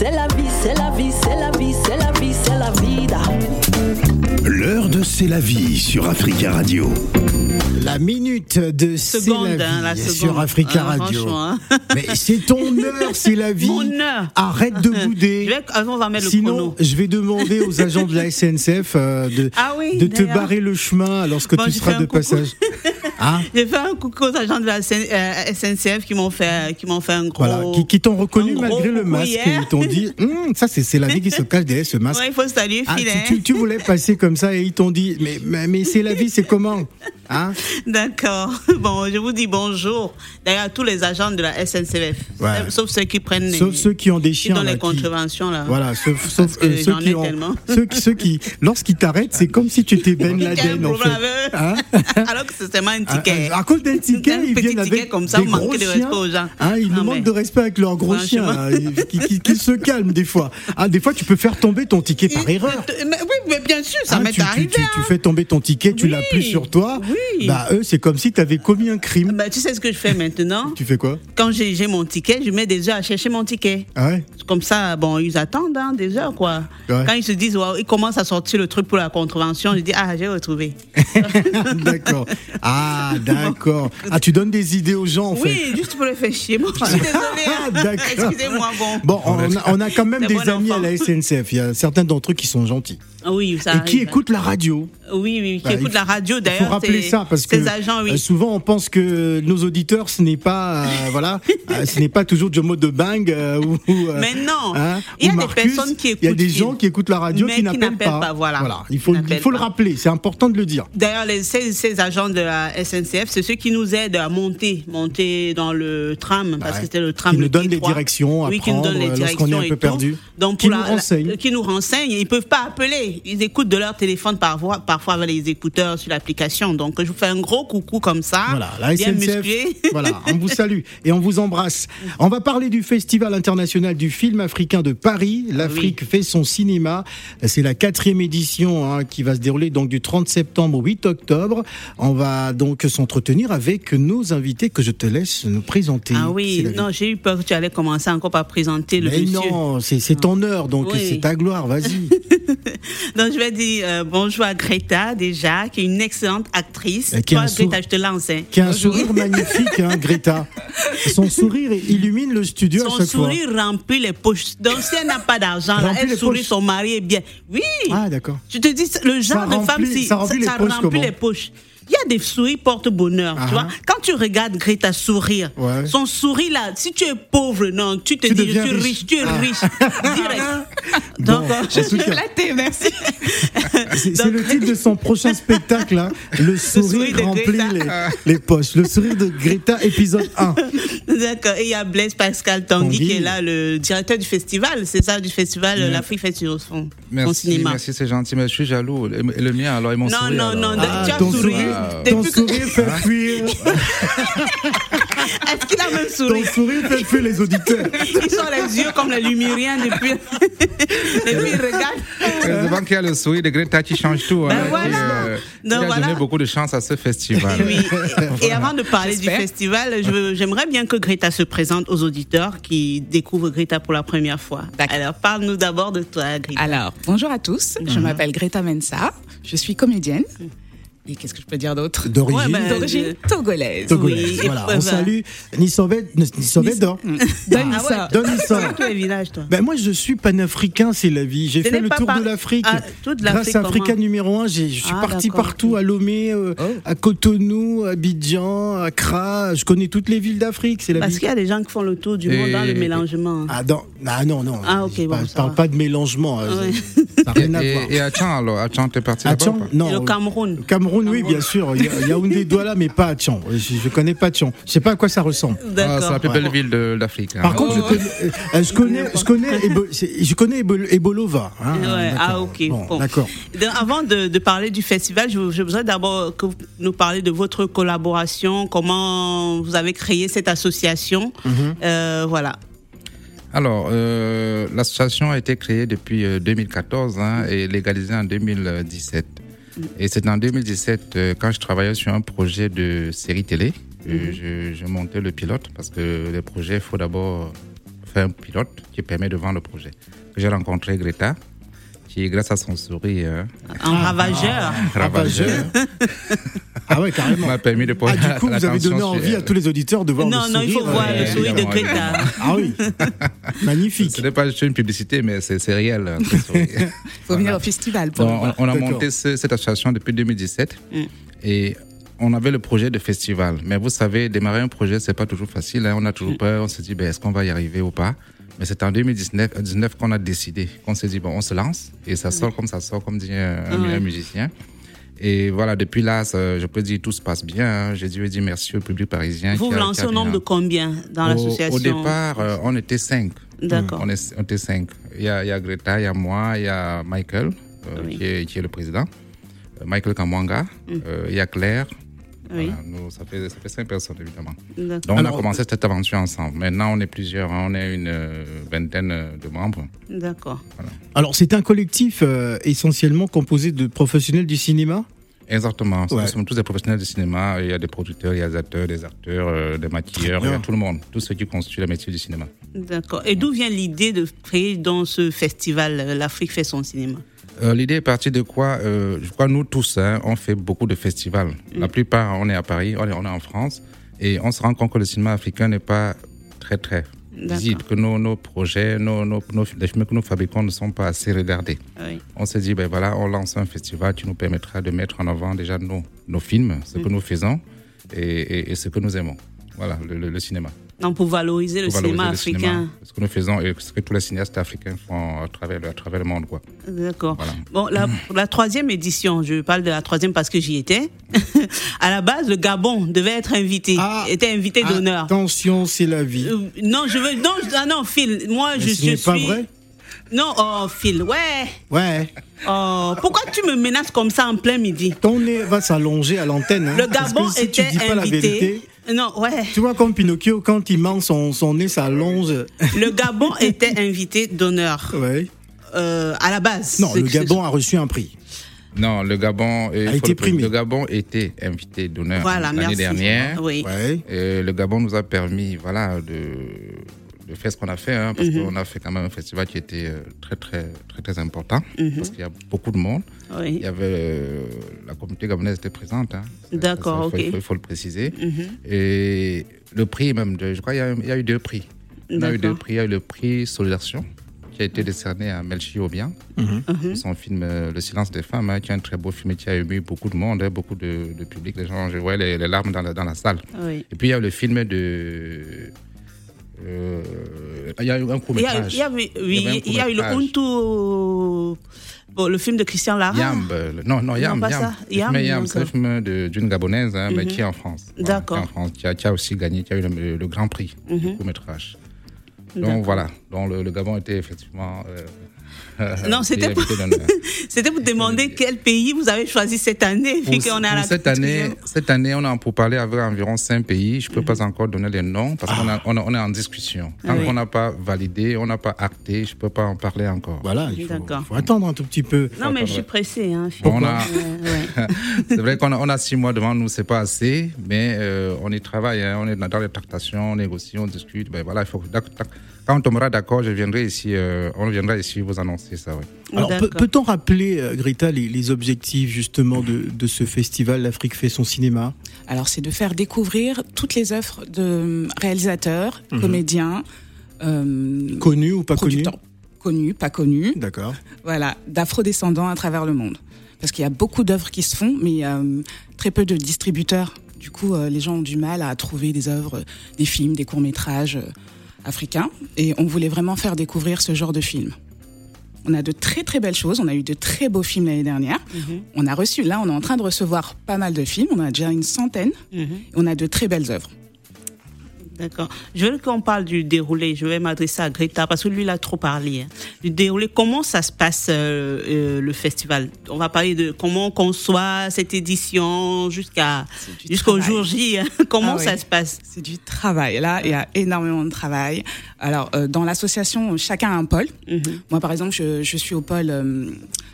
c'est la vie, c'est la vie, c'est la vie, c'est la vie, c'est la vida. L'heure de C'est la vie sur Africa Radio. La minute de C'est Seconde, la vie hein, la sur seconde. Africa Ah, Radio. hein. Mais c'est ton heure, c'est la vie. Mon heure. Arrête de Je bouder. vais, avant, on va mettre le Sinon, chrono. je vais demander aux agents de la SNCF euh, de, Ah oui, de te barrer le chemin lorsque Bon, tu seras de coucou. passage. Hein? J'ai fait un coucou aux agents de la SN- euh, SNCF qui m'ont fait, qui m'ont fait un gros. Voilà, qui, qui t'ont reconnu malgré le masque. hier. Ils t'ont dit, Hum, ça c'est c'est la vie qui se cache derrière ce masque. Ouais, il faut saluer Ah, tu, tu- tu voulais passer comme ça et ils t'ont dit, mais, mais, mais c'est la vie, c'est comment? hein? D'accord. Bon, je vous dis bonjour. D'ailleurs, tous les agents de la SNCF. Ouais. Sauf ceux qui prennent les. Sauf ceux qui ont des qui chiens. donnent là, les qui- contraventions, là. Voilà, sauf, sauf euh, ceux, qui ont, tellement. ceux, qui, ceux qui, lorsqu'ils t'arrêtent, c'est comme si tu étais Ben Laden en fait. Hein? Alors que c'est seulement un ticket. ah, À cause d'un ticket, Un ils viennent ticket avec comme ça, des gros de respect aux gens. Hein, ils nous manquent de respect avec leurs gros chiens. Hein, qu'ils se calment des fois. Ah, des fois, tu peux faire tomber ton ticket par erreur. Mais oui, mais bien sûr, ça m'est arrivé. tu- tu fais tomber ton ticket, tu l'as plus sur toi. Oui. Bah, eux, c'est comme si tu avais commis un crime. Bah, tu sais ce que je fais maintenant Tu fais quoi? Quand j'ai mon ticket, je mets des heures à chercher mon ticket. Ah ouais? Comme ça, bon, ils attendent hein, des heures, quoi. Ouais. Quand ils se disent, ouais, ils commencent à sortir le truc pour la contravention, je dis, ah, j'ai retrouvé. D'accord. Ah, d'accord. Ah, tu donnes des idées aux gens, en fait. Oui, juste pour le faire chier. Moi, je suis désolée. hein. Ah, d'accord. Excusez-moi, bon. Bon, on a, on a quand même des bon amis à la SNCF. Il y a certains d'entre eux qui sont gentils. Ah Oui, ça Et qui écoutent la radio. Oui, oui, qui Bah, écoutent la radio, Il faut d'ailleurs. rappeler c'est- ça parce que agents, oui. euh, souvent on pense que nos auditeurs ce n'est pas euh, voilà euh, ce n'est pas toujours Jomo de Bang euh, ou, euh, Mais non. hein, Il y a des personnes qui il y a écoutent, des gens qui écoutent la radio mais qui qui n'appellent pas, pas, voilà. il faut il faut le rappeler c'est important de le dire D'ailleurs, les- ces, ces agents de la SNCF, c'est ceux qui nous aident à monter, monter dans le tram, parce Ouais. que c'était le tram. Qui nous donnent les T3. directions à oui, qui nous donnent les prendre, euh, lorsqu'on est directions un peu perdu. Donc, Qui pour nous la- renseignent. qui nous renseignent. Ils peuvent pas appeler. Ils écoutent de leur téléphone parfois, parfois avec les écouteurs sur l'application. Donc, je vous fais un gros coucou comme ça. Voilà, la bien SNCF. musclé. Voilà, on vous salue et on vous embrasse. On va parler du Festival international du film africain de Paris. L'Afrique fait son cinéma. C'est la quatrième édition hein, qui va se dérouler donc du 30 septembre au 8 octobre. On va donc s'entretenir avec nos invités que je te laisse nous présenter. Ah oui, non, j'ai eu peur que tu allais commencer encore par présenter le Mais monsieur. non, c'est ton heure, donc Oui. c'est ta gloire, vas-y. Donc, je vais dire euh, bonjour à Greta, déjà, qui est une excellente actrice. Qui a Toi, un sourire- Greta, je te lance. hein. Qui a un sourire magnifique, hein, Greta. Son sourire illumine le studio à Son chaque fois. sourire remplit les poches. Donc, si elle n'a pas d'argent, Remplit elle sourit, poches. son mari est bien. Oui. Ah, d'accord. Je te dis, le genre de remplit- femme, si, ça remplit les poches comment les poches. Il y a des souris porte-bonheur, Ah tu vois. Quand tu regardes Greta sourire, Ouais. son sourire là, si tu es pauvre, non, tu te Tu dis, je suis riche. riche, tu es Ah. riche. Direct. Donc, Bon, euh, tout cas, flattée, merci. C'est le titre de son prochain spectacle, hein. Le sourire sourire de remplit les, les poches. Le sourire de Greta, épisode 1. D'accord. Et il y a Blaise Pascal Tanguy, Tanguy. qui est là, le directeur du festival. C'est ça, du festival. L'Afrique fait sur son, son Merci, cinéma. merci, c'est gentil, mais je suis jaloux. Et et le mien, alors, ils m'ont Non, souri. non, non, Ah, tu as souri. Sourire, Depuis ton sourire fait fuir. Est-ce qu'il a même Ton souri sourire fait fuir les auditeurs. Ils sont les yeux comme les lumériens depuis. Et puis ils regardent. C'est souvent qu'il y a le sourire de Greta qui change tout. Ben hein, voilà. qui, euh, Donc qui a voilà. donné beaucoup de chance à ce festival. Oui. Et, et avant de parler du festival, j'aimerais bien que Greta se présente aux auditeurs qui découvrent Greta pour la première fois. Alors, parle-nous d'abord de toi, Greta. Alors, bonjour à tous. Je Mhm. m'appelle Greta Mensa. Je suis comédienne. Et qu'est-ce que je peux dire d'autre D'origine Ouais, D'origine euh, togolaise. togolaise. oui, voilà, on hein. salue Ah ça. dans tous les villages, toi. Ben moi, je suis panafricain, c'est la vie. J'ai fait le tour par- de l'Afrique. Ah, toute Grâce l'Afrique, à Africa numéro 1, je suis Ah, parti partout, à Lomé, euh, Oh. à Cotonou, à Abidjan, à Accra. Je connais toutes les villes d'Afrique, c'est la Parce vie. qu'il y a des gens qui font le tour du monde Et- dans le mélangement. Ah, dans- ah non, non. Ah, ok, je bon, parle, pas de mélangement. Ouais. Ça n'a rien à Et, voir. et, et à Tchan, alors À Tchan, t'es parti là-bas Non. Le Cameroun. Cameroun, oui, bien sûr. Il y a- Yaoundé, Douala, mais pas à Tchan. Je, je connais pas Tchan. Je sais pas à quoi ça ressemble. Ah, C'est la plus belle ville de l'Afrique. hein. Par contre, je connais, euh, je connais, je connais, Ebo- c'est- je connais Ebo- Ebolova. hein. Ouais, ah, D'accord. ok. Bon, Bon. D'accord. Donc, avant de, de parler du festival, je, je voudrais d'abord que vous nous parliez de votre collaboration, comment vous avez créé cette association. Mhm. Euh, voilà. Alors, euh, l'association a été créée depuis euh, 2014 hein, et légalisée en 2017. Et c'est en 2017, euh, quand je travaillais sur un projet de série télé, euh, je, je montais le pilote parce que les projets, il faut d'abord fait un pilote qui permet de vendre le projet. J'ai rencontré Greta, qui, grâce à son sourire, Un ravageur. ravageur, Ah ouais, carrément. m'a permis de Ah, du coup, vous avez donné envie à tous les auditeurs de voir Non, le non, il faut sourire, voir euh, le sourire de Greta. Ah oui, magnifique. Ce n'est pas juste une publicité, mais c'est réel. hein, ce sourire. faut venir au festival pour Donc, le voir. on, on a monté ce- cette association depuis 2017 Mm. et on avait le projet de festival. Mais vous savez, démarrer un projet, c'est pas toujours facile. hein. On a Mm. toujours peur. On se dit, ben, est-ce qu'on va y arriver ou pas? Mais c'est en 2019 euh, 19 qu'on a décidé, qu'on s'est dit, bon, on se lance et ça sort comme ça sort, comme dit un, un- Ouais. un musicien. Et voilà, depuis là, ça- je peux dire tout se passe bien. hein. J'ai dû dire merci au public parisien. Vous vous lancez au nombre de combien dans l'association Au départ, euh, on était cinq. D'accord. On, était cinq. Il y, a, il y a Greta, il y a moi, il y a Michael, euh, Oui. qui, est, qui est le président. Euh, Michael Kamwanga, Mm. euh, il y a Claire. Oui, Voilà, nous, ça, fait, ça fait cinq personnes, évidemment. d'accord. Donc, on Alors- a commencé cette aventure ensemble. Maintenant, on est plusieurs. hein. On est une euh, vingtaine euh, de membres. D'accord. Alors, c'est un collectif euh, essentiellement composé de professionnels du cinéma? Exactement. Ouais. Nous sommes tous des professionnels du cinéma. Il y a des producteurs, des acteurs, euh, des maquilleurs, il y a tout le monde. Tous ceux qui constituent le métier du cinéma. D'accord. Et d'où vient l'idée de créer dans ce festival l'Afrique fait son cinéma? Euh, L'idée est partie de quoi euh, Je crois nous tous, hein, on fait beaucoup de festivals. La plupart, on est à Paris, on est, on est en France, et on se rend compte que le cinéma africain n'est pas très très visible, que nos, nos projets, nos, nos, nos- les films que nous fabriquons ne sont pas assez regardés. Oui. On s'est dit, ben voilà, on lance un festival qui nous permettra de mettre en avant déjà nos, nos films, ce que nous faisons et, et- et ce que nous aimons. Voilà, le, le- le cinéma. Donc pour valoriser le Pour valoriser cinéma le africain. cinéma, ce que nous faisons et ce que tous les cinéastes africains font à travers, à travers le monde. Quoi. D'accord. Voilà. Bon, la, pour la troisième édition, je parle de la troisième parce que j'y étais. à la base, le Gabon devait être invité, Ah. était invité d'honneur. Attention, c'est la vie. Euh, non, je veux. Non, ah non, Phil. Moi, Mais je, ce je n'est suis. pas vrai Non, oh, Phil, ouais. Ouais. Oh, pourquoi tu me menaces comme ça en plein midi? Ton nez va s'allonger à l'antenne. hein, Le parce Gabon que si était tu dis pas la invité. vérité, Non, ouais. tu vois comme Pinocchio, quand il ment, son, son nez s'allonge. Le Gabon était invité d'honneur Ouais. euh, à la base. Non, le Gabon a reçu un prix. Non, le Gabon, euh, A été primé. Le Gabon était invité d'honneur Voilà, l'année dernière. Oui. Ouais. Et le Gabon nous a permis, voilà, de, de faire ce qu'on a fait, hein, parce Mhm. qu'on a fait quand même un festival qui était euh, très, très, très, très important, Mhm. parce qu'il y a beaucoup de monde. Il Oui. y avait euh, la communauté gabonaise était présente. Hein. D'accord, Ça, il ok. Il faut, il faut le préciser. Mhm. Et le prix même, de, je crois qu'il y, a- il y a eu deux prix. Il y a eu deux prix. Il y a eu le prix Solidarité qui a été décerné à Melchi Obiang Mhm. pour son film euh, Le silence des femmes, hein, qui est un très beau film et qui a ému beaucoup de monde, hein, beaucoup de, de public. Les gens, je voyais les, les larmes dans la, dans la salle. Oui. Et puis il y a le film de. Euh, il y a eu un court métrage. il y avait- oui, Il y avait il y a eu le. Untu, bon, le film de Christian Lara. Yamb, non, non, Yamb, pas Yamb. ça. Yamb, Yamb, c'est un film d'une gabonaise, hein, mais Mhm. qui est en France. Voilà, D'accord. qui est en France, qui a, qui a aussi gagné, qui a eu le, le grand prix du Mhm. court métrage. Donc voilà, donc le, le Gabon était effectivement. euh, Non, c'était était pour-. C'était pour demander quel pays vous avez choisi cette année, vu Pour- qu'on est à pour la cette année, cette année, on a pour parler avec environ cinq pays. Je peux pas encore donner les noms parce qu'on a- on a- on est en discussion. Tant Ah oui. qu'on n'a pas validé, on n'a pas acté, je peux pas en parler encore. Voilà, il faut, attendre un tout petit peu. Non, mais je suis pressée. Hein, Bon, a- Ouais. C'est vrai qu'on a, on a six mois devant nous, c'est pas assez, mais euh, on y travaille, hein. on est dans les tractations, on négocie, on discute. Ben voilà, il faut quand on tombera d'accord, je viendrai ici, euh, on viendra ici vous annoncer ça. Oui. Alors, peut-on rappeler, euh, Greta, les, les objectifs justement de, de ce festival L'Afrique fait son cinéma? Alors, c'est de faire découvrir toutes les œuvres de réalisateurs, Mhm. comédiens, euh, Connu ou pas connu producteurs connus, pas connus, D'accord. voilà, d'afro-descendants à travers le monde. Parce qu'il y a beaucoup d'œuvres qui se font, mais euh, très peu de distributeurs. Du coup, euh, les gens ont du mal à trouver des œuvres, des films, des courts-métrages euh, africains. Et on voulait vraiment faire découvrir ce genre de films. On a de très très belles choses. On a eu de très beaux films l'année dernière. Mhm, On a reçu, là, on est en train de recevoir pas mal de films. On a déjà une centaine. mhm. On a de très belles œuvres. D'accord. Je veux qu'on parle du déroulé. Je vais m'adresser à Greta parce que lui, il a trop parlé. hein. Du déroulé, comment ça se passe euh, euh, le festival? On va parler de comment on conçoit cette édition jusqu'à jusqu'au jour J. hein. Comment Ah ça se passe? C'est du travail. Là, il y a énormément de travail. Alors, euh, dans l'association, chacun a un pôle. Mhm. Moi, par exemple, je, je suis au pôle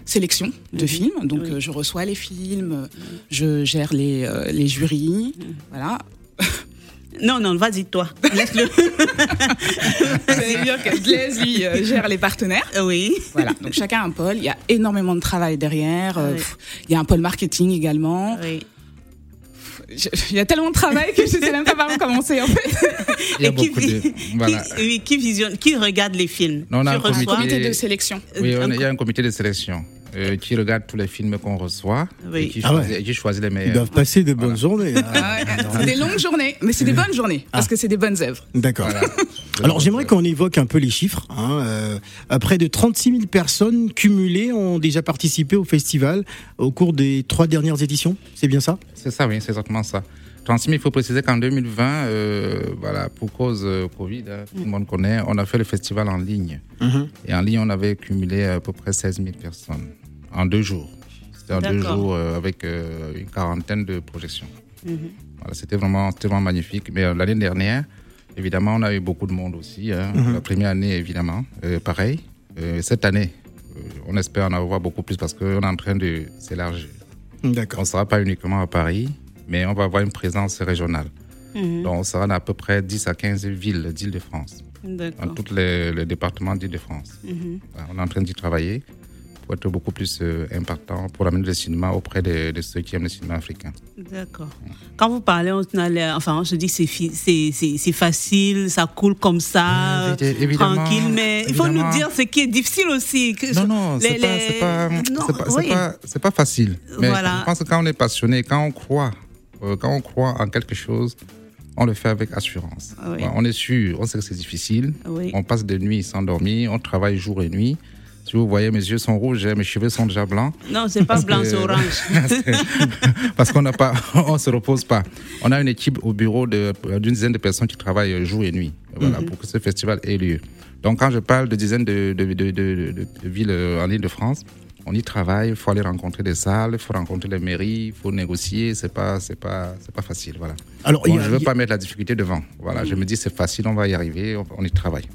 sélection de Mhm. films. Donc, Oui. je reçois les films, je gère les, les jurys. Mhm. Voilà. Non, non, vas-y, toi. Laisse-le. C'est-à-dire que Blaise, lui, euh, gère les partenaires. oui. Voilà, donc chacun un pôle. Il y a énormément de travail derrière. euh, Oui. Il y a un pôle marketing également. Oui. Je- Il y a tellement de travail que je sais même pas par où commencer en fait. Il y a Et qui, beaucoup de. qui- Voilà. oui, qui visionne, qui regarde les films? Non, on a un comité- de sélection. Oui, Euh, il y a un comité de sélection euh, qui regarde tous les films qu'on reçoit Oui. et qui, Ah ouais. choisit, et qui choisit les Ils meilleurs. doivent passer de bonnes journées. hein. Ah c'est des longues journées, mais c'est des bonnes journées parce que c'est des bonnes œuvres. D'accord. Voilà. Alors j'aimerais qu'on évoque un peu les chiffres. Hein. Euh, près de 36 000 personnes cumulées ont déjà participé au festival au cours des trois dernières éditions. C'est bien ça? C'est ça, oui, c'est exactement ça. 36 000, il faut préciser qu'en 2020, euh, voilà, pour cause euh, Covid, hein, tout le monde connaît, on a fait le festival en ligne. Et en ligne, on avait cumulé à peu près 16 000 personnes en deux jours. C'était en deux jours euh, avec euh, une quarantaine de projections. Voilà, c'était vraiment, vraiment magnifique. Mais euh, l'année dernière, évidemment, on a eu beaucoup de monde aussi. hein. La première année, évidemment, euh, pareil. Euh, cette année, euh, on espère en avoir beaucoup plus parce qu'on est en train de s'élargir. On ne sera pas uniquement à Paris, mais on va avoir une présence régionale. Mhm. Donc, on sera dans à peu près 10 à 15 villes d'Île-de-France, dans tous les, les départements d'Île-de-France. Mhm. On est en train d'y travailler pour être beaucoup plus euh, impactant, pour amener le cinéma auprès de, de ceux qui aiment le cinéma africain. D'accord. Quand vous parlez, on, a l'air- enfin, on se dit que c'est facile, ça coule comme ça, évidemment, tranquille, mais il faut nous dire ce qui est difficile aussi. que- Non, non, c'est les- pas, pas, oui. pas- facile. Mais Voilà. je pense que quand on est passionné, quand on croit, euh, quand on croit en quelque chose, on le fait avec assurance. Oui. On est sûr, on sait que c'est difficile. Oui. On passe des nuits sans dormir, on travaille jour et nuit. Si vous voyez, mes yeux sont rouges, et mes cheveux sont déjà blancs. Non, c'est pas blanc, que- c'est orange. parce qu'on n'a pas, on se repose pas. On a une équipe au bureau de- d'une dizaine de personnes qui travaillent jour et nuit, voilà, Mhm. pour que ce festival ait lieu. Donc, quand je parle de dizaines de, de, de, de- de- de villes euh, en Île-de-France, on y travaille. Il faut aller rencontrer des salles, il faut rencontrer les mairies, il faut négocier. C'est pas, c'est pas, c'est pas facile, voilà. Alors, Bon, a- je veux a- pas mettre la difficulté devant. Voilà, je me dis c'est facile, on va y arriver, on, on y travaille.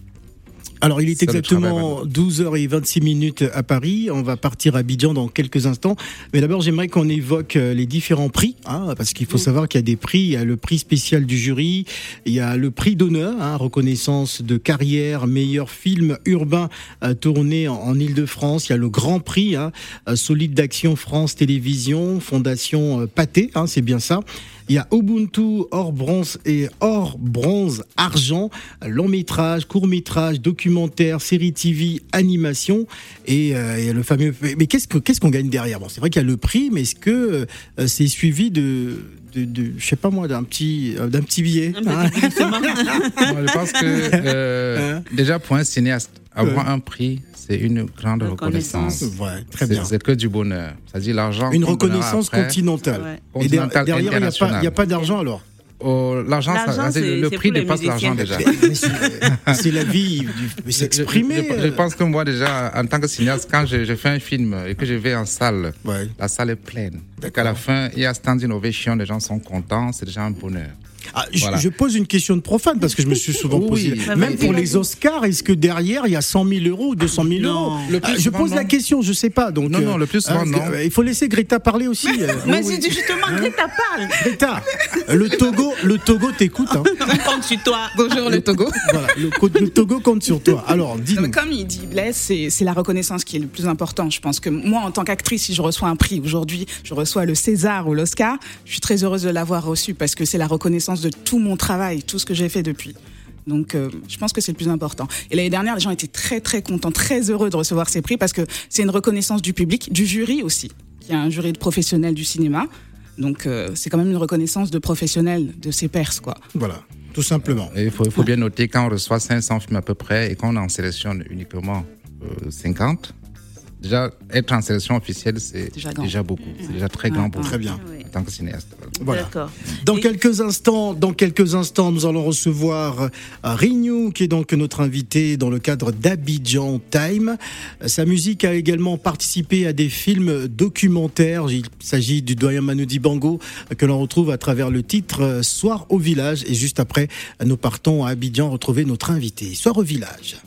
Alors, il est exactement 12h26 minutes à Paris. On va partir à Abidjan dans quelques instants. Mais d'abord, j'aimerais qu'on évoque euh, les différents prix, hein, parce qu'il faut savoir qu'il y a des prix. Il y a le prix spécial du jury, il y a le prix d'honneur, hein, reconnaissance de carrière, meilleur film urbain euh, tourné en, en Ile-de-France. Il y a le grand prix, hein, euh, solide d'action France Télévisions, Fondation Pathé, hein, c'est bien ça. Il y a Ubuntu hors bronze et hors bronze argent, long métrage, court métrage, documentaire, série TV, animation et, euh, il y a le fameux. Mais qu'est-ce que qu'est-ce qu'on gagne derrière? Bon, c'est vrai qu'il y a le prix, mais est-ce que euh, c'est suivi de de, de- je sais pas moi d'un petit euh, d'un petit billet? Hein. Moi, je pense que euh, Hein? déjà pour un cinéaste, avoir un prix, c'est une grande Reconnaissance. reconnaissance. Ouais, très C'est- bien. C'est que du bonheur. C'est-à-dire l'argent. Une reconnaissance après, continentale. Ouais. Et Continentale, derrière, il n'y a pas, d'argent alors. Oh, L'argent, le prix dépasse l'argent déjà. C'est- la vie, Je- s'exprimer. Je, je- je pense que moi déjà, en tant que cinéaste, quand je, je fais un film et que je vais en salle, Ouais. la salle est pleine. Donc à la fin, il y a standing ovation, les gens sont contents, c'est déjà un bonheur. Ah, je, Voilà. je pose une question de profane parce que je me suis souvent Oui. posé. Mais Même pour les Oscars, est-ce que derrière il y a 100 000 euros ou 200 000 Non. euros Le plus Ah, Je pose la non. question, je sais pas. Donc, Non, non, le plus souvent, que, non. euh, il faut laisser Greta parler aussi. euh. Mais Oui, justement Greta parle. Greta, le Togo, le Togo t'écoute. hein. On compte sur toi. Bonjour le Togo. Voilà, le, Togo compte sur toi. Alors, Non, dis-nous. mais comme il dit Blaise, c'est c'est la reconnaissance qui est le plus important. Je pense que moi, en tant qu'actrice, si je reçois un prix aujourd'hui, je reçois le César ou l'Oscar, je suis très heureuse de l'avoir reçu parce que c'est la reconnaissance de tout mon travail, tout ce que j'ai fait depuis. Donc, euh, je pense que c'est le plus important. Et l'année dernière, les gens étaient très, très contents, très heureux de recevoir ces prix parce que c'est une reconnaissance du public, du jury aussi, qui est un jury de professionnels du cinéma. Donc, euh, c'est quand même une reconnaissance de professionnels de ces pairs, quoi. Voilà, tout simplement. Et il faut, bien noter, quand on reçoit 500 films à peu près et qu'on en sélectionne uniquement euh, 50, déjà être en sélection officielle, c'est Déjà beaucoup. C'est déjà très grand pour Très bien. Oui. en tant que cinéaste. Voilà. Dans Et- quelques instants, dans quelques instants, nous allons recevoir euh, Rignou, qui est donc notre invité dans le cadre d'Abidjan Time. Sa musique a également participé à des films documentaires. Il s'agit du doyen Manoudi Bango, que l'on retrouve à travers le titre euh, Soir au village. Et juste après, nous partons à Abidjan retrouver notre invité. Soir au village.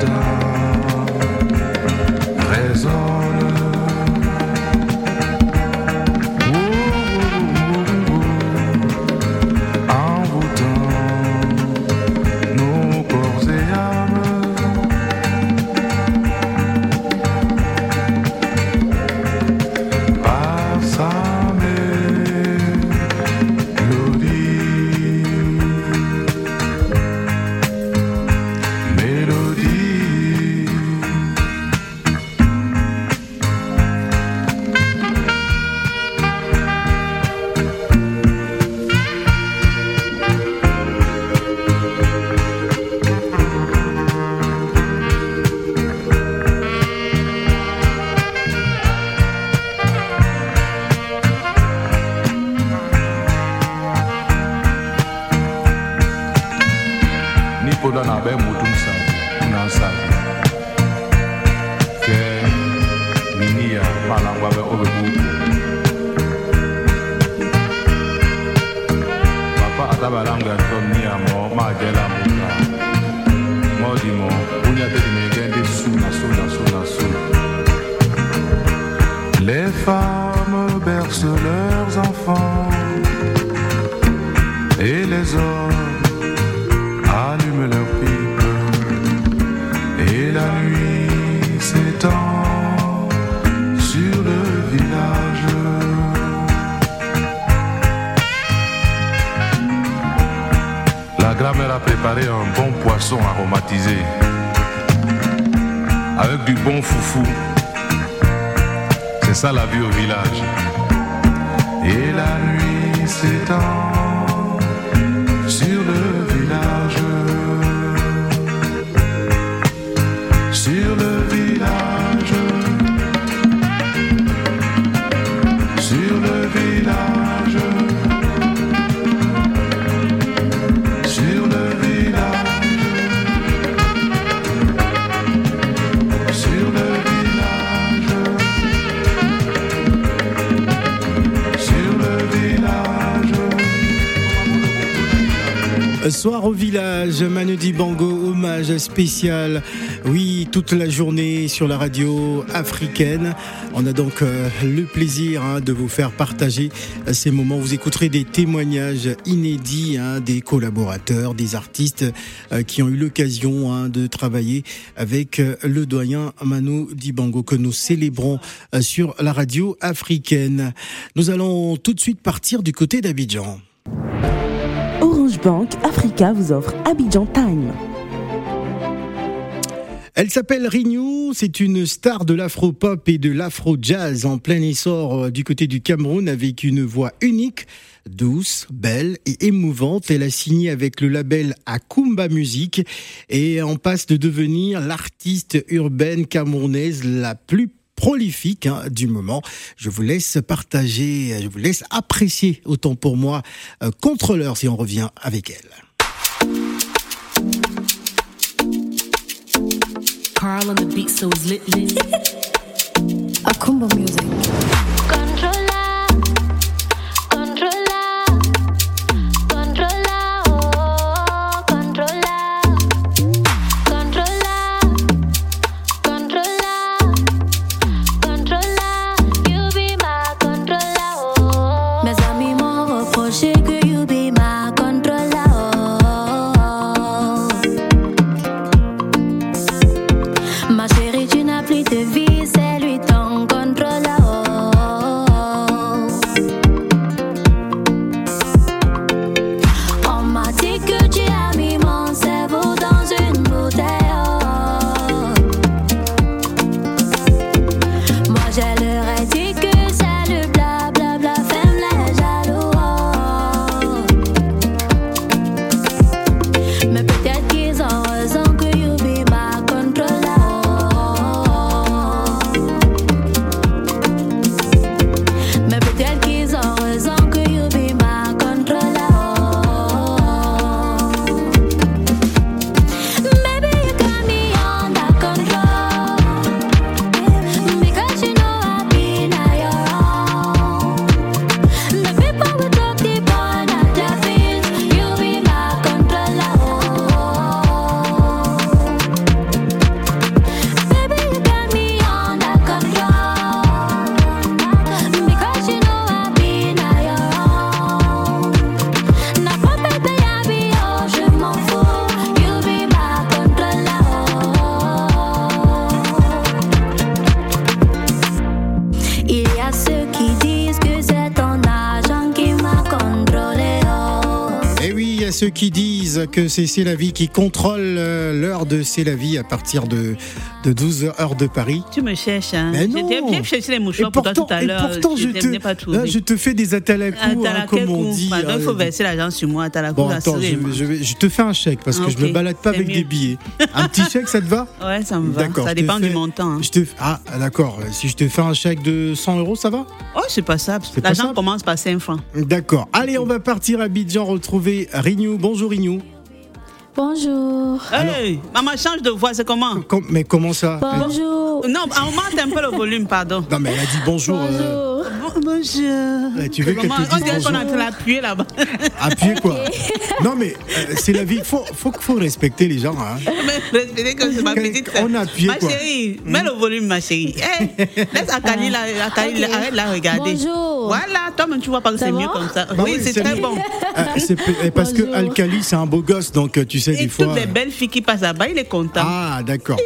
Le avec du bon foufou. C'est ça la vie au village. Et la nuit s'étend Soir au village, Manu Dibango, hommage spécial. Oui, toute la journée sur la radio africaine. On a donc euh, le plaisir hein, de vous faire partager euh, ces moments. Vous écouterez des témoignages inédits hein, des collaborateurs, des artistes euh, qui ont eu l'occasion hein, de travailler avec le doyen Manu Dibango que nous célébrons sur la radio africaine. Nous allons tout de suite partir du côté d'Abidjan. Bank Africa vous offre Abidjan Time. Elle s'appelle Rignou, c'est une star de l'afro-pop et de l'afro-jazz en plein essor euh, du côté du Cameroun avec une voix unique, douce, belle et émouvante. Elle a signé avec le label Akumba Music et en passe de devenir l'artiste urbaine camerounaise la plus prolifique hein, du moment. Je vous laisse partager, je vous laisse apprécier autant pour moi euh, Contrôleur si on revient avec elle. Carl on the beat, so it's lit lit. Akumba Music. Que c'est C'est la vie qui contrôle euh, l'heure de C'est la vie à partir de, de 12 heures de Paris. Tu me cherches, hein. Mais non. J'étais bien chercher les mouchoirs pour toi tout à l'heure. pourtant, je, te, pas là, je te fais des atalakou, Attends, hein, comme on dit. Pardon, il faut euh, verser l'argent sur moi. La Bon, attends, je, je vais- je te fais un chèque parce que je me balade pas avec mieux. des billets. Un petit chèque, ça te va? Ouais, ça me va. Ça dépend du fais- montant. hein. Je te, ah, d'accord. Si je te fais un chèque de 100 euros, ça va? Oh, c'est pas ça. L'argent commence par 5 francs. D'accord. Allez, on va partir à Abidjan retrouver Rignou. Bonjour Rignou. Bonjour. Hey, maman, change de voix, c'est comment? Com- mais comment ça? Bonjour. Non, augmente un peu le volume, pardon. Non, mais elle a dit bonjour. euh, Bonjour. Bon- bonjour. eh, tu veux qu'elle Maman, te on dirait qu'on est en train d'appuyer là-bas. Appuyer quoi Non, mais euh, c'est la vie. Faut, faut, faut respecter les gens. Hein. Mais que c'est ma petite on a appuyé, Ma quoi. chérie, mets le volume, ma chérie. Hey, laisse Akali là, Akali, arrête là, regarder. Bonjour. Voilà, toi-même, tu vois pas que c'est mieux comme ça. Bah oui, oui, c'est très bon. Euh, eh, parce que Bonjour. Alcali, c'est un beau gosse, donc euh, tu sais, Et des fois. toutes les belles filles qui passent là-bas, il est content. Ah, d'accord.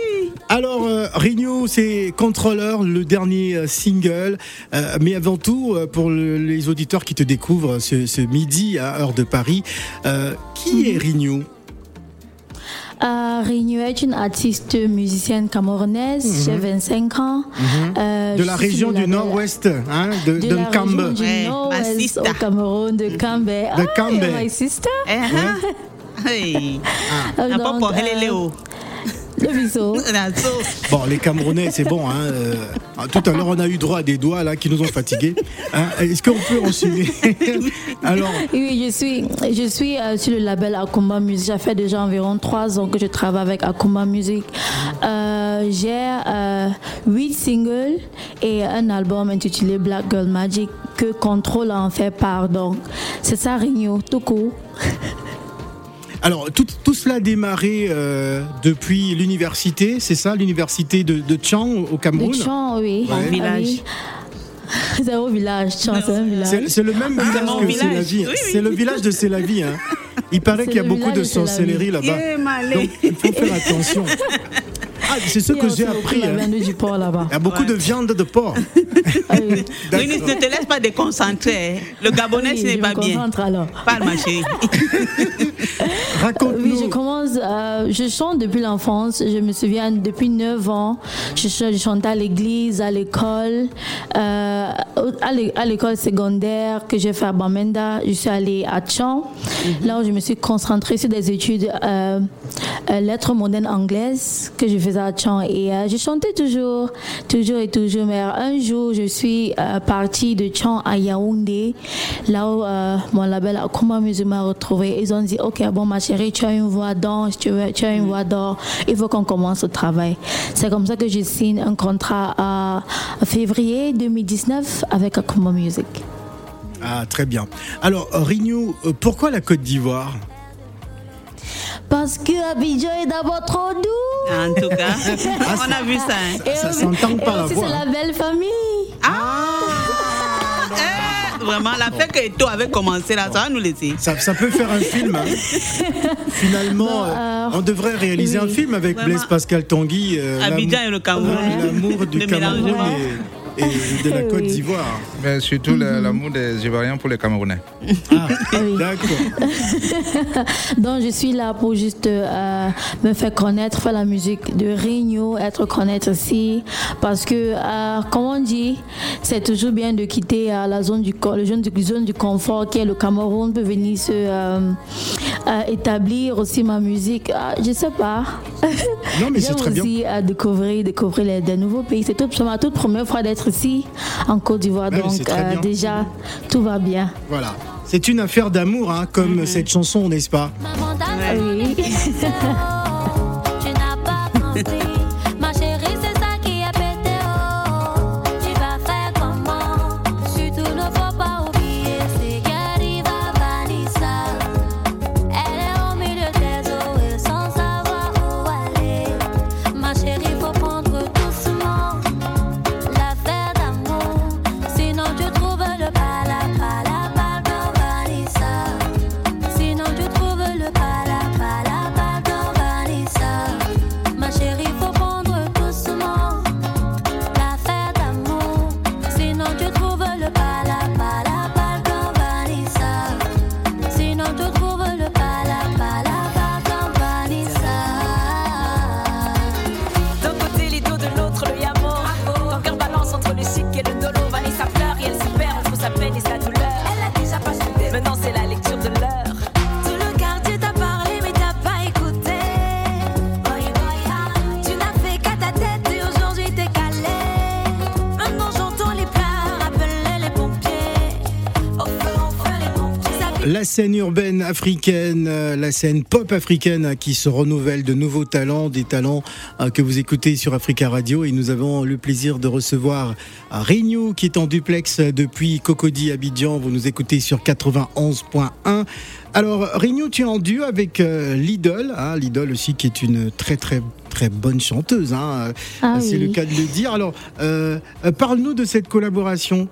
Alors, euh, Rigno, c'est Controller, le dernier euh, single. Euh, mais avant tout, euh, pour le- les auditeurs qui te découvrent ce, ce midi à heure de Paris, euh, qui est Rigno Euh, Rigno est une artiste musicienne camerounaise. J'ai 25 ans. Euh, Mhm. De la région du Nord-Ouest, hein, de, De de la région du Ouais, Nord-Ouest au Cameroun, de Cambe. Ah, Cambe. my sister. Hein? Hey. Ah, donc, euh. Le sauce. Bon, les Camerounais, c'est bon. Hein, euh, tout à l'heure, on a eu droit à des doigts là qui nous ont fatigués. Hein, Est-ce qu'on peut enchaîner Alors, Oui, je suis, je suis euh, sur le label Akumba Music. Ça fait déjà environ trois ans que je travaille avec Akumba Music. Euh, J'ai euh, huit singles et un album intitulé Black Girl Magic que Control en fait part. Donc, c'est ça, Rigno, tout court. alors tout, tout cela a démarré euh, depuis l'université, c'est ça, l'université de, de Chang au Cameroun Le chant, oui. Ouais. Ah oui. Village. C'est au village, c'est un village. C'est le même village mon que C'est la village. vie. Oui, oui. C'est le village de C'est la vie. Hein. Il paraît qu'il y a beaucoup de de sorcellerie là-bas. Donc il faut faire attention. Ah, c'est ce Il y a que j'ai beaucoup appris. hein. viande du porc là-bas. Il y a beaucoup Ouais. de viande de porc. Ah oui. Oui, ne te laisse pas déconcentrer. hein. Le Gabonais, Oui, ce n'est je pas me bien. concentre alors. Parle, ma chérie. Raconte-nous. Oui, je commence, euh, je chante depuis l'enfance. Je me souviens, depuis 9 ans, je, ch- je chantais à l'église, à l'école, euh, à l'é- à l'école secondaire que j'ai fait à Bamenda. Je suis allée à Tchan, là où je me suis concentrée sur des études euh, lettres modernes anglaises que je faisais à Tchan. Et euh, je chantais toujours, toujours et toujours. Mais un jour, je suis euh, partie de Tchan à Yaoundé, là où euh, mon label Akuma Music m'a retrouvée. Ils ont dit, OK, bon, ma chérie, tu as une voix danse, tu, as une voix d'or, il faut qu'on commence le travail. C'est comme ça que je signe un contrat à février 2019 avec Akuma Music. Ah, très bien. Alors, Rigno, euh, pourquoi la Côte d'Ivoire? Parce que Abidjan est d'abord trop doux. En tout cas, on a vu ça. hein. Et Ça aussi- s'entend par la voix, c'est hein. la belle famille. Eh, Vraiment, la fête que Eto avait commencé là, ça va nous laisser. ça, ça peut faire un film. hein. Finalement, Bon, euh, on devrait réaliser oui. un film avec Vraiment. Blaise Pascal Tanguy. euh, Abidjan et le Cameroun. L'amour du Le Cameroun et, et de la Côte Oui. d'Ivoire. Mais surtout le- l'amour des Ivoiriens pour les Camerounais. Ah, oui. d'accord. Donc je suis là pour juste euh, me faire connaître, faire la musique de Rigno, être connaître ici. Parce que, euh, comme on dit, c'est toujours bien de quitter euh, la zone du, le zone du, zone du confort qui est le Cameroun, peut venir se euh, euh, établir aussi ma musique. Euh, je sais pas. Non, mais c'est très bien. aussi euh, découvrir, découvrir les, des nouveaux pays. C'est tout- c'est ma toute première fois d'être ici, en Côte d'Ivoire. Ouais, Donc euh, déjà, tout va bien. Voilà. C'est une affaire d'amour, hein, comme cette chanson, n'est-ce pas? Maman, t'as Oui. scène urbaine africaine, euh, la scène pop africaine euh, qui se renouvelle de nouveaux talents, des talents euh, que vous écoutez sur Africa Radio. Et nous avons le plaisir de recevoir euh, Rignou qui est en duplex euh, depuis Cocody Abidjan. Vous nous écoutez sur 91.1. Alors, Rignou, tu es en duo avec euh, Lidl, hein, Lidl aussi qui est une très très très bonne chanteuse, hein, Ah c'est oui. le cas de le dire. Alors, euh, parle-nous de cette collaboration.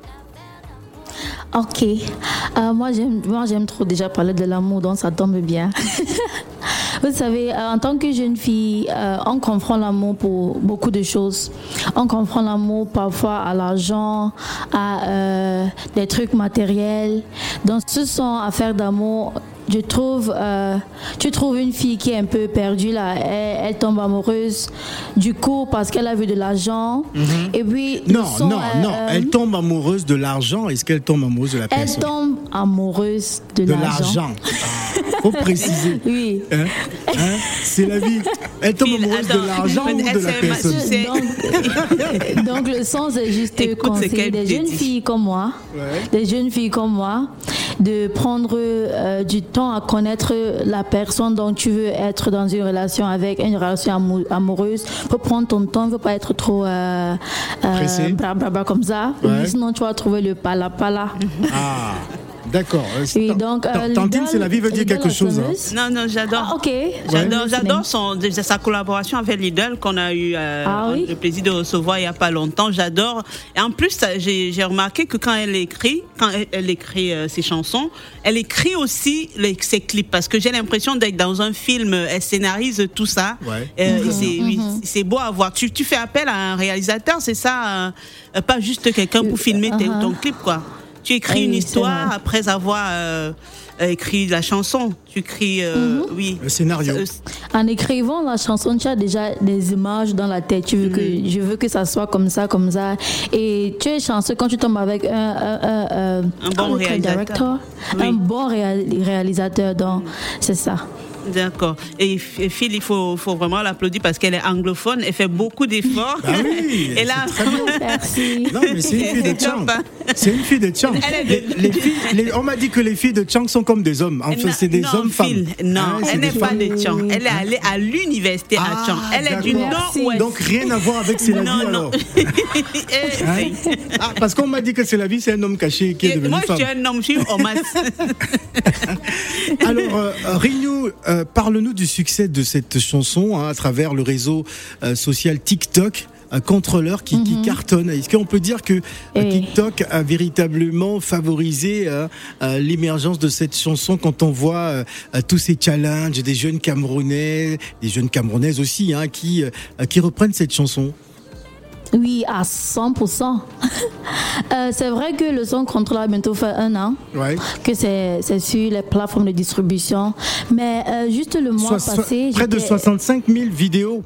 Ok. Euh, moi, j'aime, moi, j'aime trop déjà parler de l'amour, donc ça tombe bien. Vous savez, euh, en tant que jeune fille, euh, on confronte l'amour pour beaucoup de choses. On confronte l'amour parfois à l'argent, à des trucs matériels. Dans ce sont affaires d'amour. Je trouve, euh, tu trouves une fille qui est un peu perdue là, elle, elle tombe amoureuse du coup parce qu'elle a vu de l'argent. Et puis Non, son, non, euh, non. euh, Elle tombe amoureuse de l'argent. Est-ce qu'elle tombe amoureuse de la elle personne? tombe amoureuse de, De l'argent. Ah, faut préciser. Oui. Hein? Hein? C'est la vie. Elle tombe Phil, amoureuse attends, de l'argent ou de la elle personne? Donc, donc le sens est juste Écoute conseiller des jeunes filles comme moi, Ouais. des jeunes filles comme moi, de prendre euh, du temps à connaître la personne dont tu veux être dans une relation avec, une relation amou- amoureuse. Faut prendre ton temps, faut pas être trop euh, Pressé. bla, bla, bla comme ça. Ouais. Sinon tu vas trouver le pala pala. Ah, d'accord. Euh, Oui, Tan- donc, euh, Tan- Tantine, c'est la vie veut dire Lidl, quelque chose. hein. Non, non, j'adore. Ah, ok. J'adore, son, sa collaboration avec Lidl qu'on a eu euh, Ah oui? le plaisir de recevoir il y a pas longtemps. J'adore. Et en plus, j'ai remarqué que quand elle écrit, quand elle, elle écrit euh, ses chansons, elle écrit aussi les, ses clips parce que j'ai l'impression d'être dans un film. Elle scénarise tout ça. Ouais. Euh, et c'est oui, c'est beau à voir. Tu, tu fais appel à un réalisateur, c'est ça, euh, pas juste quelqu'un pour filmer uh-huh. ton clip, quoi. Tu écris Oui, une histoire vrai. après avoir euh, écrit la chanson. Tu écris, euh, oui. Le scénario. Euh, En écrivant la chanson, tu as déjà des images dans la tête. Tu veux que, je veux que ça soit comme ça, comme ça. Et tu es chanceux quand tu tombes avec un, un, un, un- Un bon réalisateur. director, Oui. un bon réal- réalisateur. Donc, c'est ça. D'accord. Et et Phil, il faut, faut vraiment l'applaudir parce qu'elle est anglophone, elle fait beaucoup d'efforts. Ah oui, Et là, c'est très bien. Merci. Non, mais c'est une fille de Chang. C'est une fille de Chang. Elle est Les, de- les filles, les- on m'a dit que les filles de Chang sont comme des hommes. Enfin, c'est des non, hommes femmes. Phil, non, c'est elle des n'est pas femmes. de Chang. Elle est allée à l'université Ah, à Chang. Elle est du nord-ouest. Donc rien à voir avec C'est la vie non, non. alors. Eh, Hein? Ah, parce qu'on m'a dit que c'est la vie, c'est un homme caché qui est devenu Moi, je suis un homme, je suis. Alors, euh, Rignou, euh, parle-nous du succès de cette chanson hein, à travers le réseau euh, social TikTok. Un contrôleur qui, qui cartonne. Est-ce qu'on peut dire que euh, Oui. TikTok a véritablement favorisé euh, euh, l'émergence de cette chanson quand on voit euh, euh, tous ces challenges des jeunes Camerounais, des jeunes Camerounaises aussi, hein, qui, euh, qui reprennent cette chanson? Oui, à 100%. Euh, c'est vrai que le son contrôle a bientôt fait un an. Ouais. que c'est c'est sur les plateformes de distribution. Mais euh, juste le mois passé. près de j'étais- 65 000 vidéos.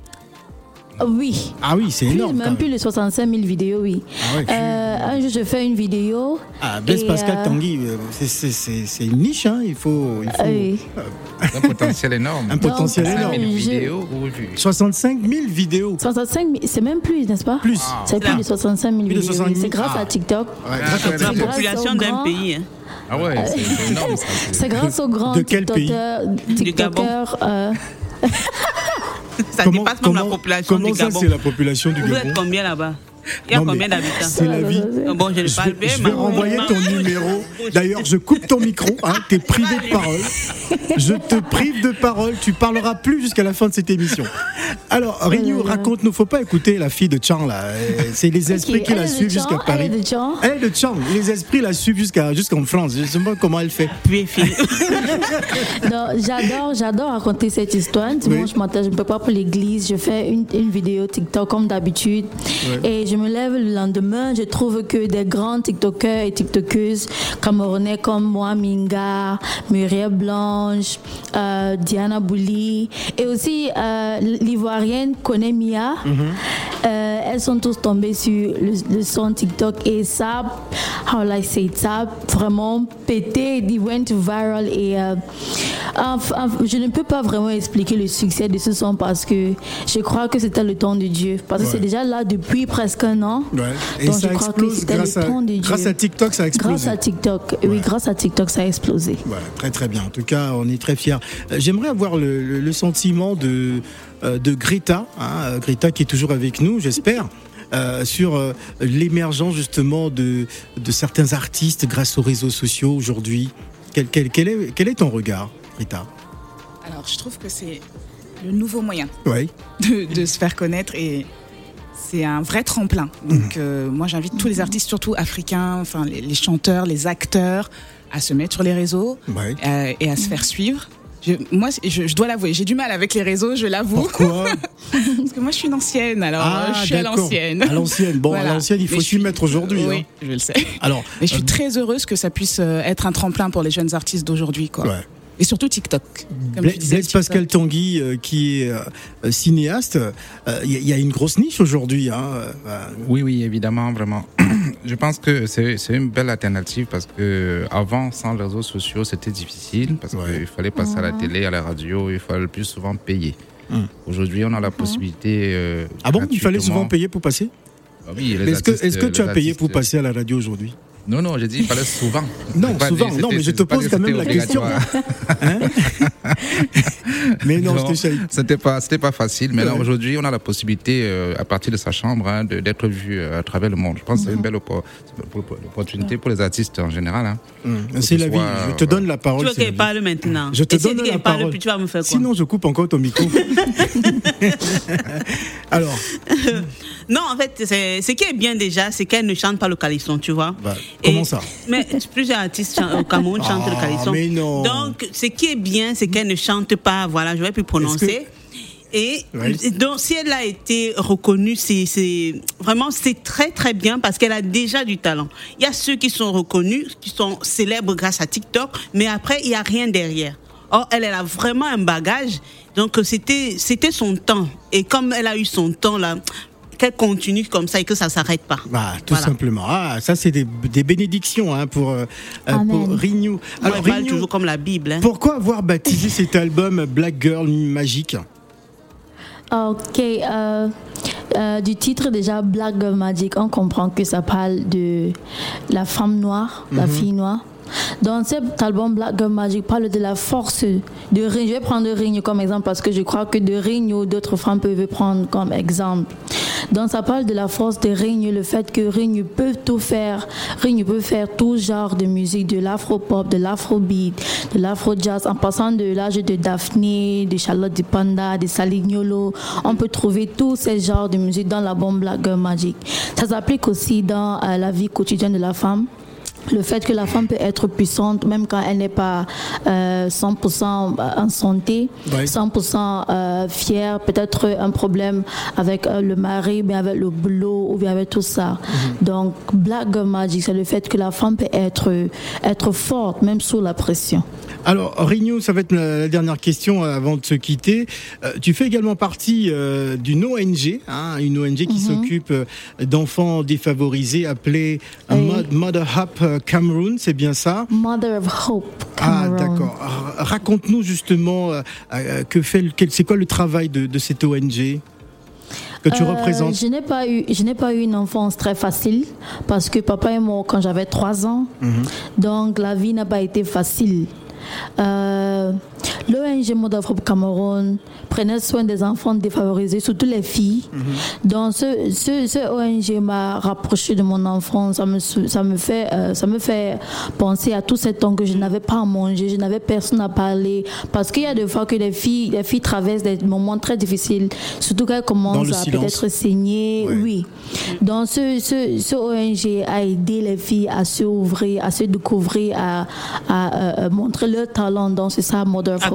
Oui. Ah oui, c'est énorme. même plus de 65 000 vidéos, oui. Ah ouais, Euh, un jour, je fais une vidéo. Ah, Blaise Pascal euh, Tanguy, euh, c'est- une niche, hein, il faut. Il faut ah oui. Un potentiel énorme. Un potentiel Donc, énorme. 5 000 je- vidéos vues. 65 000 vidéos. 65 000, c'est même plus, n'est-ce pas? Plus. C'est plus de 65 000 Plus de vidéos. 65 oui. 000. C'est grâce Ah. à TikTok. Ouais, grâce à La population d'un grand- pays. hein. Ah ouais, c'est c'est énorme. C'est grâce aux grands De quel pays? TikTokers. Gabon. TikTokers euh, Ça Comment, dépasse même la population comment du ça, Gabon. c'est la population du Vous êtes Gabon combien là-bas Il y a Non, combien d'habitants C'est la vie. Ah Bon, je ne Je parle vais, pas. je vais renvoyer ton numéro. D'ailleurs, je coupe ton micro. Hein, T'es privé de parole. Je te prive de parole. Tu parleras plus jusqu'à la fin de cette émission. Alors, Rignou, raconte-nous. Faut pas écouter la fille de Chang là. Euh, C'est les esprits qui la suivent jusqu'à Paris. Elle est de Chang. Elle est de Chang. Les esprits la suivent jusqu'à jusqu'en France. Je sais pas comment elle fait. Puis, j'adore, j'adore raconter cette histoire. Dimanche Oui. matin, je ne peux pas pour l'église. Je fais une, une vidéo TikTok comme d'habitude. Et je me lève le lendemain. Je trouve que des grands TikTokers et TikTokeuses camerounais comme moi, Minga, Muriel Blanche, euh, Diana Bouli et aussi euh, l'ivoirienne Kone Mia, euh, elles sont tous tombées sur le, le son TikTok et ça, how I say ça vraiment pété. It went viral et je ne peux pas vraiment expliquer le succès de ce son parce que je crois que c'était le temps de Dieu. Parce que c'est déjà là depuis presque un an. Ouais. Et Donc, ça je crois que explose c'était grâce le à, grâce à TikTok, ça a explosé. Grâce à TikTok, oui, grâce à TikTok, ça a explosé. Très très bien. En tout cas, on est très fiers. Euh, J'aimerais avoir le, le- le sentiment de, euh, de Greta, hein, euh, Greta qui est toujours avec nous, j'espère. euh, sur euh, l'émergence justement de, de certains artistes grâce aux réseaux sociaux aujourd'hui. Quel, quel- quel est, quel est ton regard, Greta? Alors, je trouve que c'est le nouveau moyen Oui. de, de se faire connaître et c'est un vrai tremplin. Donc, euh, moi, j'invite tous les artistes, surtout africains, enfin les, les chanteurs, les acteurs, à se mettre sur les réseaux Ouais. euh, et à se faire suivre. Je, moi, je, je dois l'avouer, j'ai du mal avec les réseaux, je l'avoue. Pourquoi Parce que moi, je suis une ancienne, alors Ah, je suis à l'ancienne. À l'ancienne. Bon, à l'ancienne, il faut s'y suis- mettre aujourd'hui. Oui, hein. je le sais. Alors, Mais je suis euh, très heureuse que ça puisse être un tremplin pour les jeunes artistes d'aujourd'hui, quoi. Ouais. Et surtout TikTok. Comme Bla- tu disais, Blaise TikTok. Pascal Tanguy, euh, qui est euh, euh, cinéaste, il y, a- y a une grosse niche aujourd'hui. Hein, euh, Oui, oui, évidemment, vraiment. Je pense que c'est c'est une belle alternative parce que avant, sans les réseaux sociaux, c'était difficile parce qu'il fallait passer à la télé, à la radio, il fallait le plus souvent payer. Hum. Aujourd'hui, on a la possibilité. euh, Ah bon, il fallait souvent payer pour passer? Ah oui, Est-ce que, est-ce que tu as payé artistes- pour passer à la radio aujourd'hui? Non, non, j'ai dit il fallait souvent. Non, souvent. dit, Non, mais je te pose quand même la question. obligatoire. Mais non, je te sais. C'était pas, c'était pas facile. Mais là, aujourd'hui, on a la possibilité, euh, à partir de sa chambre, hein, de- d'être vu euh, à travers le monde. Je pense que c'est une belle oppo- opportunité pour les artistes en général. hein. Que C'est ce la vie. Je te euh, donne la Tu parole. veux c'est la qu'elle parle maintenant Je te Et donne la qu'elle parle, parole. puis tu vas me faire quoi? Sinon, je coupe encore ton micro. Alors, Non, en fait, c'est- ce qui est bien déjà, c'est qu'elle ne chante pas le calisson, tu vois. bah, comment Et- ça? Mais plusieurs artistes au Cameroun chantent Ah, le calisson. mais non. Donc, ce qui est bien, c'est qu'elle ne chante pas, voilà, je vais plus prononcer. Et Oui. donc, si elle a été reconnue, c'est c'est- vraiment c'est très très bien parce qu'elle a déjà du talent. Il y a ceux qui sont reconnus, qui sont célèbres grâce à TikTok, mais après il y a rien derrière. Or, elle, elle a vraiment un bagage. Donc, c'était c'était son temps. Et comme elle a eu son temps là, qu'elle continue comme ça et que ça s'arrête pas. bah, tout Voilà. simplement. Ah, ça, c'est des, des bénédictions hein, pour, euh, euh, pour. Moi, Alors, Rignou, toujours comme la Bible. hein. pourquoi avoir baptisé cet album Black Girl Magique Ok, euh, euh, du titre déjà Black Girl Magic, on comprend que ça parle de la femme noire, la fille noire. Dans cet album Black Girl Magic parle de la force de Rigno. Je vais prendre Rigno comme exemple parce que je crois que de Rigno, d'autres femmes peuvent prendre comme exemple. Donc ça parle de la force de Rigno, le fait que Rigno peut tout faire. Rigno peut faire tout genre de musique, de l'afro-pop, de l'afro-beat, de l'afro-jazz, en passant de l'âge de Daphné, de Charlotte Di Panda, de Salignolo. On peut trouver tous ces genres de musique dans l'album Black Girl Magic. Ça s'applique aussi dans euh, la vie quotidienne de la femme. Le fait que la femme peut être puissante même quand elle n'est pas euh, 100% en santé, Ouais. 100% euh, fière, peut-être un problème avec euh, le mari, bien avec le boulot ou bien avec tout ça. Donc, Black Girl Magic, c'est le fait que la femme peut être, être forte même sous la pression. Alors, Rignou, ça va être la, dernière question euh, avant de se quitter. Euh, tu fais également partie euh, d'une ONG, hein, une ONG qui s'occupe euh, d'enfants défavorisés appelée Oui. Mother Hub euh, Cameroon, c'est bien ça? Mother of Hope. Ah, Cameroun. d'accord. R- Raconte-nous justement euh, que fait, c'est quoi le travail de, de cette ONG que tu Euh, représentes? Je n'ai pas eu, je n'ai pas eu une enfance très facile parce que papa est mort quand j'avais 3 ans. Mhm. Donc la vie n'a pas été facile. Euh, L'ONG Mode Europe Cameroun, prenait soin des enfants défavorisés, surtout les filles. Donc ce, ce, ce ONG m'a rapproché de mon enfance. Ça me, ça me fait, euh, ça me fait penser à tout ce temps que je n'avais pas à manger, je n'avais personne à parler. Parce qu'il y a des fois que les filles, les filles traversent des moments très difficiles, surtout quand elles Dans commencent à silence. peut-être saigner. Ouais. Oui. Donc ce, ce, ce ONG a aidé les filles à se ouvrir, à se découvrir, à, à, euh, montrer leur talent. Donc c'est ça, Mother of À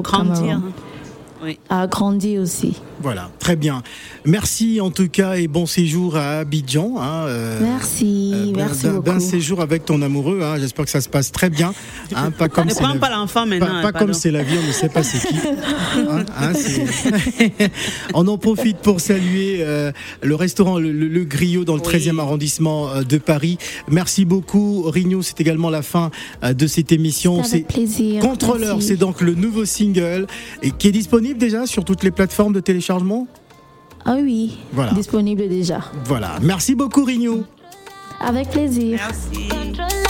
A grandi aussi. Voilà, très bien. Merci en tout cas et bon séjour à Abidjan. hein, euh, Merci, euh, merci beaucoup. séjour avec ton amoureux. hein, J'espère que ça se passe très bien. hein, pas comme Ne c'est prends la- pas l'enfant maintenant, Pas, comme c'est la vie, on ne sait pas c'est qui. Hein, hein, on en profite pour saluer euh, le restaurant Le, Le- Le Griot dans le 13e arrondissement de Paris. Merci beaucoup, Rigno. C'est également la fin de cette émission. C'est avec plaisir, Contrôleur, c'est donc le nouveau single et qui est disponible déjà sur toutes les plateformes de téléchargement? Ah oui, Voilà. disponible déjà. Voilà. Merci beaucoup, Rigno. Avec plaisir. You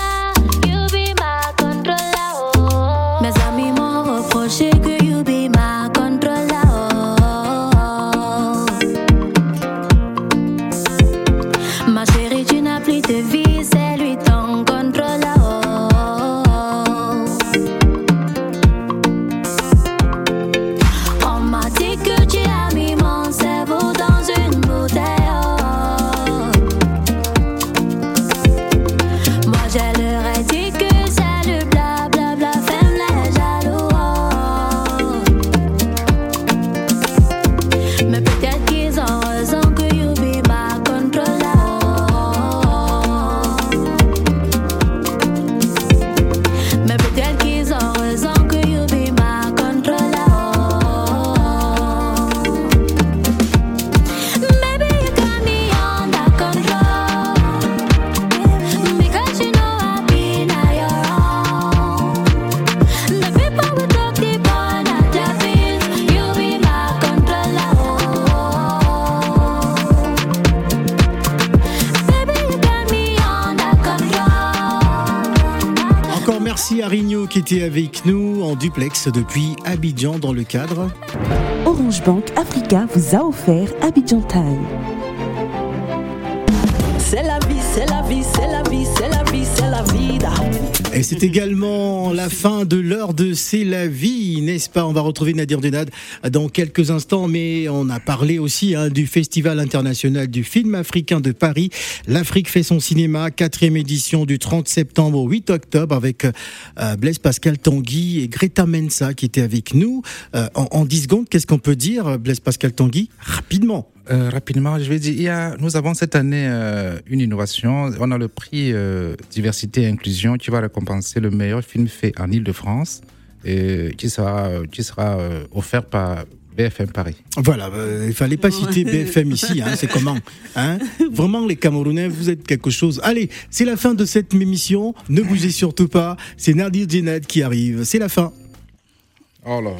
Encore merci à Rigno qui était avec nous en duplex depuis Abidjan dans le cadre. Orange Bank Africa vous a offert Abidjan Time. C'est la vie, c'est la vie, c'est la vie, c'est la vie. Et c'est également la fin de l'heure de C'est la vie, n'est-ce pas? On va retrouver Nadir Denad dans quelques instants, mais on a parlé aussi hein, du Festival international du film africain de Paris. L'Afrique fait son cinéma, quatrième édition du 30 septembre au 8 octobre avec euh, Blaise Pascal Tanguy et Greta Mensa qui étaient avec nous. Euh, en, en 10 secondes, qu'est-ce qu'on peut dire, Blaise Pascal Tanguy? Rapidement. Euh, rapidement, je vais dire, il y a, nous avons cette année euh, une innovation. On a le prix euh, diversité et inclusion qui va récompenser le meilleur film fait en Île-de-France et qui sera, euh, qui sera euh, offert par BFM Paris. Voilà, euh, il fallait pas citer BFM ici, hein, c'est comment hein Vraiment, les Camerounais, vous êtes quelque chose. Allez, c'est la fin de cette émission. Ne bougez surtout pas. C'est Nadir Djenad qui arrive. C'est la fin. Oh là.